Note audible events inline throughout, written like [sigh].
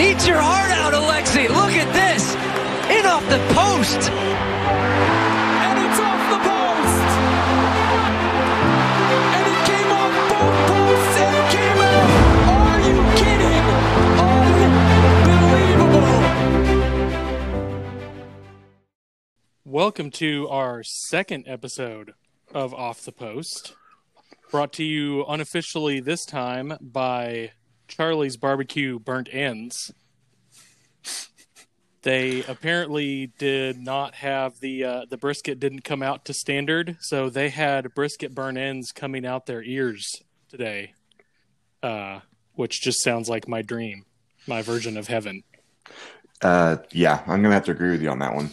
Eat your heart out, Alexi. Look at this. In off the post. And it's off the post. And it came off both posts and it came out. Are you kidding? Unbelievable. Welcome to our second episode of Off the Post, brought to you unofficially this time by Charlie's Barbecue Burnt Ends. They apparently did not have the uh, the brisket didn't come out to standard, so they had brisket burnt ends coming out their ears today, uh, which just sounds like my dream, my version of heaven. Uh, yeah, I'm gonna have to agree with you on that one.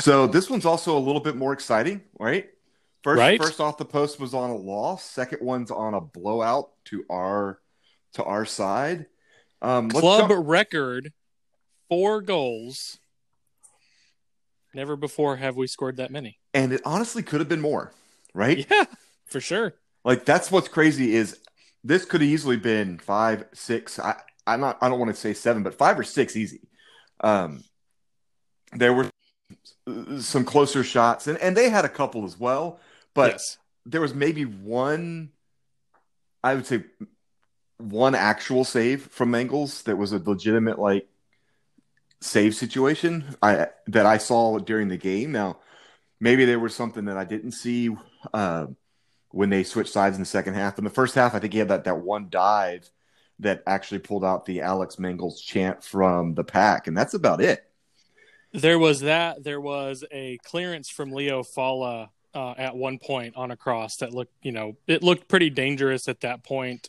so this one's also a little bit more exciting, right? First, Right. first off the post was on a loss. Second one's on a blowout to our to our side. Um, Club record four goals. Never before have we scored that many. and it honestly could have been more, right? Yeah, for sure. Like that's what's crazy is this could have easily been five, six. I, I'm not. I don't want to say seven, but five or six easy. Um, there were some closer shots, and and they had a couple as well. But yes. there was maybe one. I would say one actual save from Mangels that was a legitimate like save situation I that I saw during the game. Now, maybe there was something that I didn't see uh, when they switched sides in the second half. In the first half, I think he had that that one dive that actually pulled out the Alex Mangels chant from the pack, and that's about it. There was that. There was a clearance from Leo Falla uh, at one point on a cross that looked, you know, it looked pretty dangerous at that point.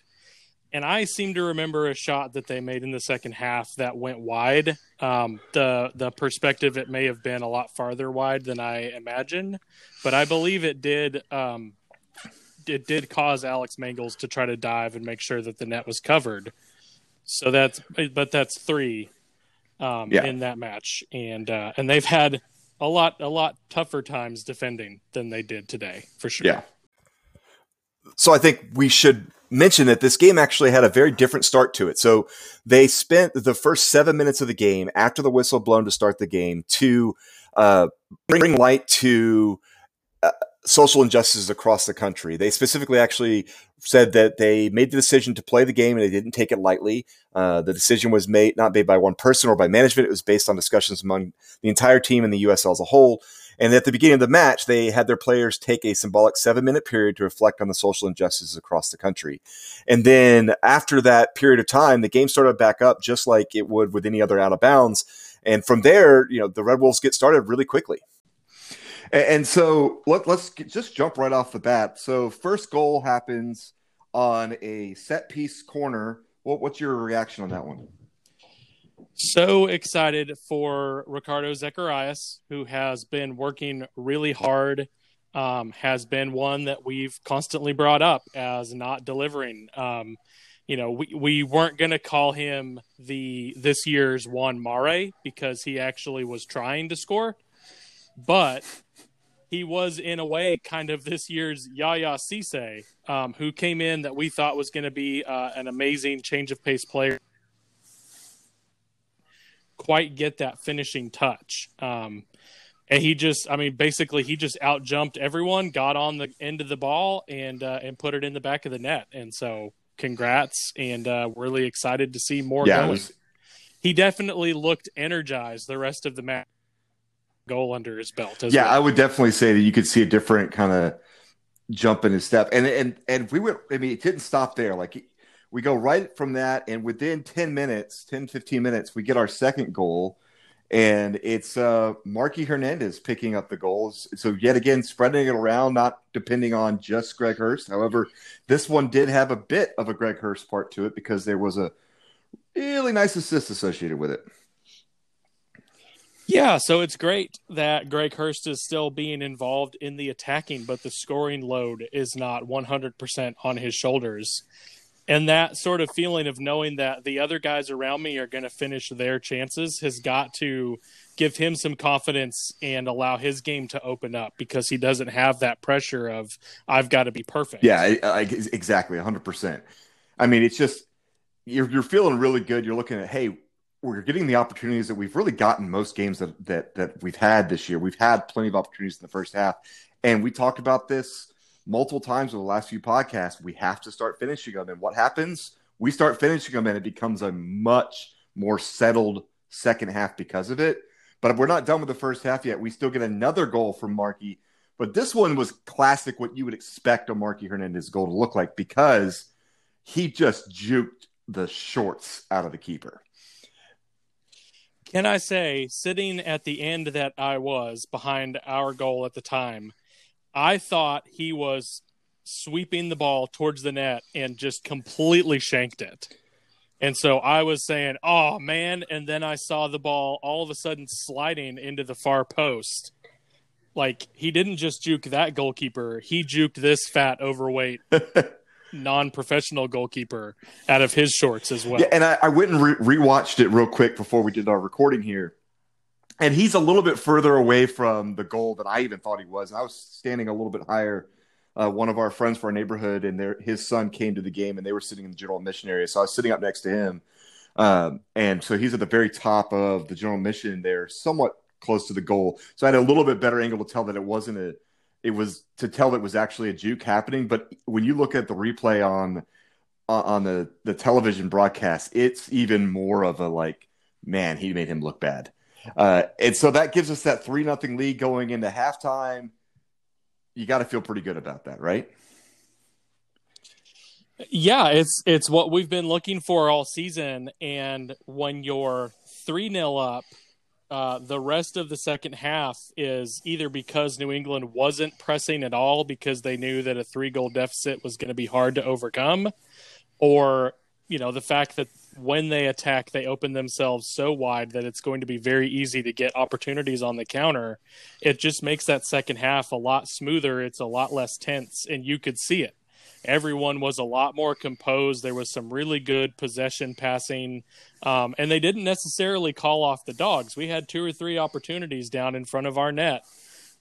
And I seem to remember a shot that they made in the second half that went wide. Um, the the perspective it may have been a lot farther wide than I imagine, but I believe it did. Um, it did cause Alex Mangels to try to dive and make sure that the net was covered. So that's, but that's three um, Yeah. in that match, and uh, and they've had a lot a lot tougher times defending than they did today for sure. Yeah. So I think we should mention that this game actually had a very different start to it. So they spent the first seven minutes of the game after the whistle blown to start the game to uh, bring light to uh, social injustices across the country. They specifically actually said that they made the decision to play the game and they didn't take it lightly. Uh, the decision was made not made by one person or by management. It was based on discussions among the entire team and the USL as a whole. And at the beginning of the match, they had their players take a symbolic seven minute period to reflect on the social injustices across the country. And then after that period of time, the game started back up just like it would with any other out of bounds. And from there, you know, the Red Wolves get started really quickly. And, so let, let's get, just jump right off the bat. So first goal happens on a set piece corner. What, what's your reaction on that one? So excited for Ricardo Zacharias, who has been working really hard. Um, has been one that we've constantly brought up as not delivering. Um, you know, we, we weren't going to call him the this year's Juan Mare because he actually was trying to score, but he was in a way kind of this year's Yaya Cisse, um, who came in that we thought was going to be uh, an amazing change of pace player. Quite get that finishing touch. Um, and he just, I mean, basically, he just out jumped everyone, got on the end of the ball, and uh, and put it in the back of the net. And so, congrats, and uh, we're really excited to see more Yeah, was- He definitely looked energized the rest of the match. Goal under his belt. As Yeah, well. I would definitely say that you could see a different kind of jump in his step. And and and we went, I mean, it didn't stop there. Like we go right from that, and within 10 minutes, 10, 15 minutes, we get our second goal. And it's uh Marky Hernandez picking up the goals. So yet again, spreading it around, not depending on just Greg Hurst. However, this one did have a bit of a Greg Hurst part to it because there was a really nice assist associated with it. Yeah, so it's great that Greg Hurst is still being involved in the attacking, but the scoring load is not 100% on his shoulders. And that sort of feeling of knowing that the other guys around me are going to finish their chances has got to give him some confidence and allow his game to open up because he doesn't have that pressure of, I've got to be perfect. Yeah, I, I, exactly, hundred percent. I mean, it's just you're you're feeling really good. You're looking at hey, we're getting the opportunities that we've really gotten most games that that that we've had this year. We've had plenty of opportunities in the first half, and we talked about this multiple times over the last few podcasts. We have to start finishing them, and what happens? We start finishing them, and it becomes a much more settled second half because of it. But we're not done with the first half yet. We still get another goal from Marky, but this one was classic. What you would expect a Marky Hernandez goal to look like because he just juked the shorts out of the keeper. Can I say, sitting at the end that I was behind our goal at the time, I thought he was sweeping the ball towards the net and just completely shanked it. And so I was saying, oh man. And then I saw the ball all of a sudden sliding into the far post. Like he didn't just juke that goalkeeper, he juked this fat, overweight, [laughs] non professional goalkeeper out of his shorts as well. Yeah, and I, I went and re- rewatched it real quick before we did our recording here. And he's a little bit further away from the goal than I even thought he was. I was standing a little bit higher uh, one of our friends for our neighborhood, and their his son came to the game, and they were sitting in the general admission area. So I was sitting up next to him, um, and so he's at the very top of the general admission there, somewhat close to the goal. So I had a little bit better angle to tell that it wasn't a, it was to tell that was actually a juke happening. But when you look at the replay on on the the television broadcast, it's even more of a like, man, he made him look bad. Uh, and so that gives us that three nothing lead going into halftime you got to feel pretty good about that, right? Yeah, it's it's what we've been looking for all season, and when you're three 0 up, uh, the rest of the second half is either because New England wasn't pressing at all because they knew that a three goal deficit was going to be hard to overcome, or you know the fact that when they attack, they open themselves so wide that it's going to be very easy to get opportunities on the counter. It just makes that second half a lot smoother. It's a lot less tense, and you could see it. Everyone was a lot more composed. There was some really good possession passing, um, and they didn't necessarily call off the dogs. We had two or three opportunities down in front of our net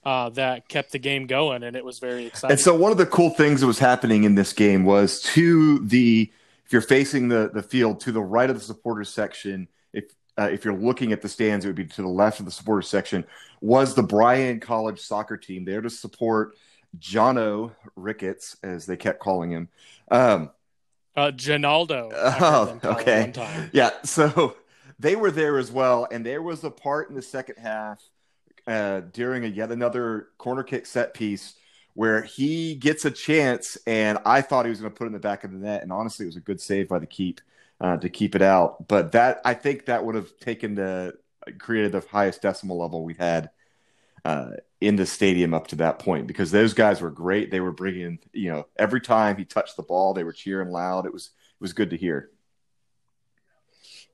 uh, that kept the game going, and it was very exciting. And so, one of the cool things that was happening in this game was to the if you're facing the the field to the right of the supporters section, if uh, if you're looking at the stands, it would be to the left of the supporters section. Was the Bryan College soccer team there to support Jono Ricketts, as they kept calling him? Um, uh, Ginaldo. Oh, okay. Yeah, so [laughs] they were there as well, and there was a part in the second half uh, during a yet another corner kick set piece where he gets a chance, and I thought he was going to put it in the back of the net, and honestly, it was a good save by the keep uh, to keep it out. But that I think that would have taken the created the highest decibel level we've had uh, in the stadium up to that point because those guys were great. They were bringing, you know, every time he touched the ball, they were cheering loud. It was it was good to hear.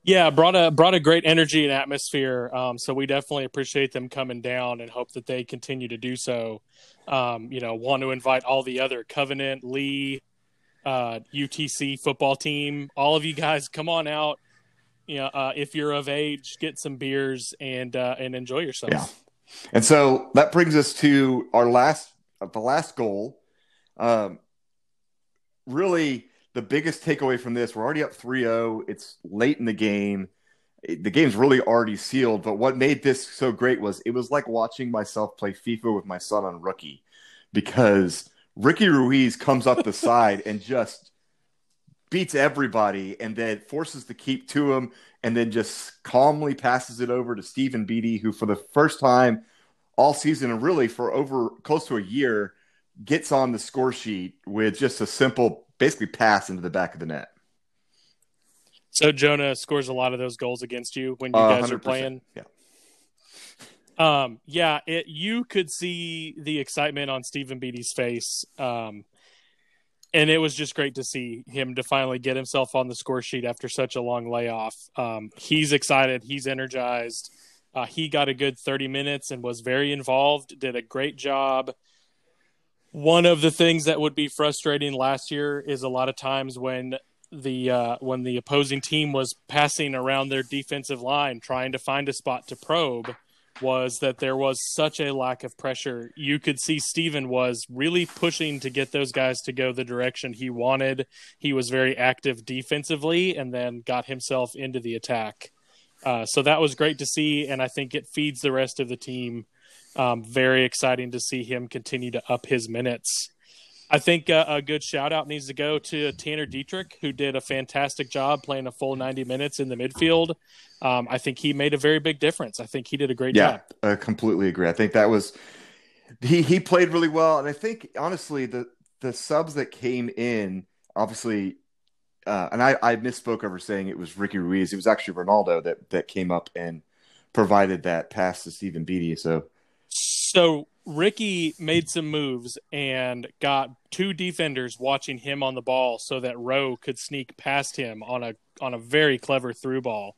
Yeah, brought a brought a great energy and atmosphere. Um, so we definitely appreciate them coming down and hope that they continue to do so. Um, you know, want to invite all the other Covenant, Lee, uh, UTC football team, all of you guys, come on out. You know, uh, if you're of age, get some beers and uh, and enjoy yourself. Yeah, and so that brings us to our last the last goal. Um, really the biggest takeaway from this, we're already up 3-0. It's late in the game. The game's really already sealed, but what made this so great was it was like watching myself play FIFA with my son on rookie because Ricky Ruiz comes up the [laughs] side and just beats everybody and then forces the keep to him and then just calmly passes it over to Stephen Beatty, who for the first time all season and really for over close to a year gets on the score sheet with just a simple basically pass into the back of the net. So Jonah scores a lot of those goals against you when you uh, guys are playing. Yeah. Um, yeah, it, you could see the excitement on Stephen Beatty's face. Um, and it was just great to see him to finally get himself on the score sheet after such a long layoff. Um, he's excited. He's energized. Uh, he got a good 30 minutes and was very involved, did a great job one of the things that would be frustrating last year is a lot of times when the uh, when the opposing team was passing around their defensive line trying to find a spot to probe was that there was such a lack of pressure. You could see Steven was really pushing to get those guys to go the direction he wanted. He was very active defensively and then got himself into the attack. Uh, so that was great to see, and I think it feeds the rest of the team. Um, very exciting to see him continue to up his minutes. I think uh, a good shout out needs to go to Tanner Dieterich, who did a fantastic job playing a full 90 minutes in the midfield. Um, I think he made a very big difference. I think he did a great yeah, job. I completely agree. I think that was he he played really well, and I think honestly the the subs that came in, obviously, uh, and I I misspoke over saying it was Ricky Ruiz. It was actually Ronaldo that that came up and provided that pass to Stephen Beatty. So so Ricky made some moves and got two defenders watching him on the ball so that Rowe could sneak past him on a on a very clever through ball.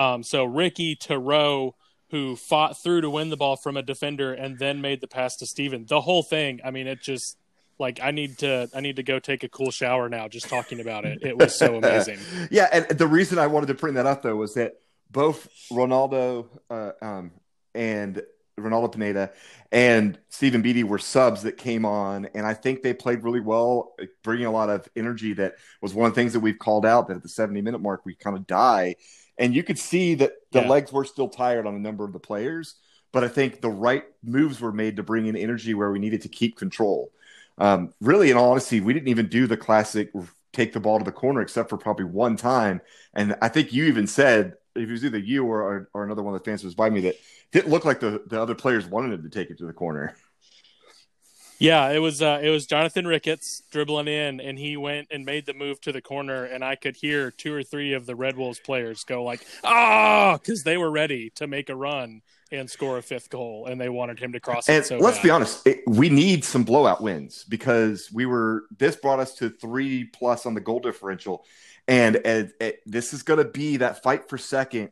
Um, so Ricky to Rowe, who fought through to win the ball from a defender and then made the pass to Steven. The whole thing, I mean, it just like I need to I need to go take a cool shower now just talking about it. It was so [laughs] amazing. yeah, and the reason I wanted to bring that up though was that both Ronaldo uh, um, and Ronaldo Pineda and Stephen Beatty were subs that came on, and I think they played really well, bringing a lot of energy. That was one of the things that we've called out that at the 70 minute mark we kind of die, and you could see that the yeah. legs were still tired on a number of the players, but I think the right moves were made to bring in energy where we needed to keep control. Um, really, in all honesty, we didn't even do the classic take the ball to the corner except for probably one time, and I think you even said it was either you or, or, another one of the fans was by me that didn't look like the, the other players wanted him to take it to the corner. Yeah, it was uh, it was Jonathan Ricketts dribbling in, and he went and made the move to the corner, and I could hear two or three of the Red Wolves players go like, "Ah!" because they were ready to make a run and score a fifth goal, and they wanted him to cross and it. So let's bad. be honest, it, we need some blowout wins because we were. This brought us to three plus on the goal differential, and uh, uh, this is going to be that fight for second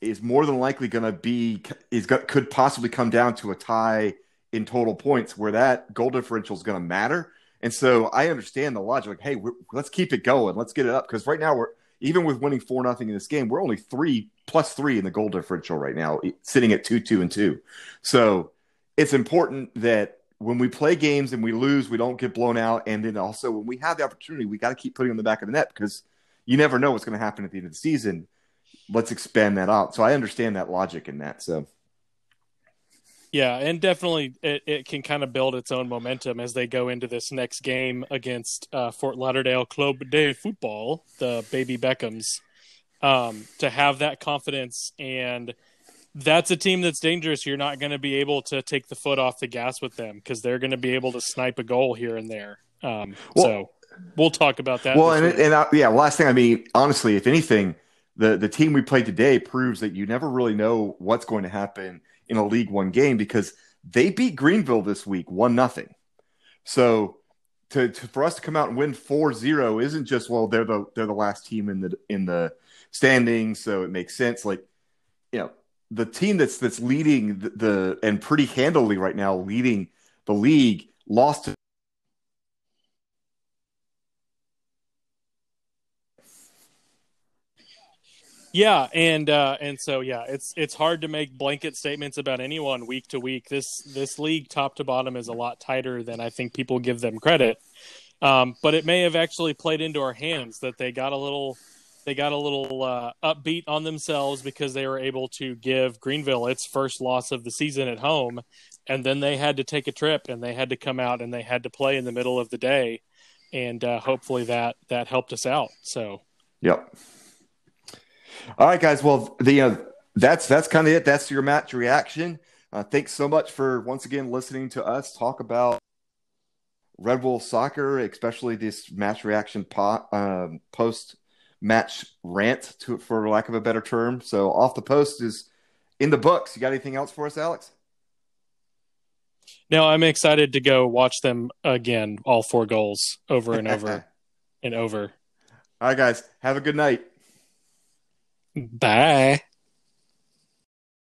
is more than likely going to be is got, could possibly come down to a tie in total points where that goal differential is going to matter. And so I understand the logic. Like, hey, let's keep it going. Let's get it up because right now we're even with winning four nothing in this game, we're only three plus three in the goal differential right now, sitting at two two and two. So it's important that when we play games and we lose, we don't get blown out. And then also when we have the opportunity, we got to keep putting on the back of the net because you never know what's going to happen at the end of the season let's expand that out. So I understand that logic in that. So yeah, and definitely it, it can kind of build its own momentum as they go into this next game against uh, Fort Lauderdale Club de Football, the baby Beckhams, um, to have that confidence. And that's a team that's dangerous. You're not going to be able to take the foot off the gas with them because they're going to be able to snipe a goal here and there. Um, well, so we'll talk about that. Well, and, and uh, yeah, last thing, I mean, honestly, if anything, the the team we played today proves that you never really know what's going to happen in a League One game because they beat Greenville this week one nothing. So to, to, for us to come out and win 4-0 isn't just well they're the they're the last team in the in the standings so it makes sense like you know the team that's that's leading the, the and pretty handily right now leading the league lost to Yeah, and uh, and so yeah, it's it's hard to make blanket statements about anyone week to week. This this league, top to bottom, is a lot tighter than I think people give them credit. Um, but it may have actually played into our hands that they got a little they got a little uh, upbeat on themselves because they were able to give Greenville its first loss of the season at home, and then they had to take a trip and they had to come out and they had to play in the middle of the day, and uh, hopefully that that helped us out. So, yep. All right, guys. Well, the uh, that's that's kind of it. That's your match reaction. Uh, thanks so much for once again listening to us talk about Red Bull soccer, especially this match reaction po- um, post match rant, to for lack of a better term. So, off the post is in the books. You got anything else for us, Alex? No, I'm excited to go watch them again, all four goals over and over [laughs] and over. All right, guys. Have a good night. Bye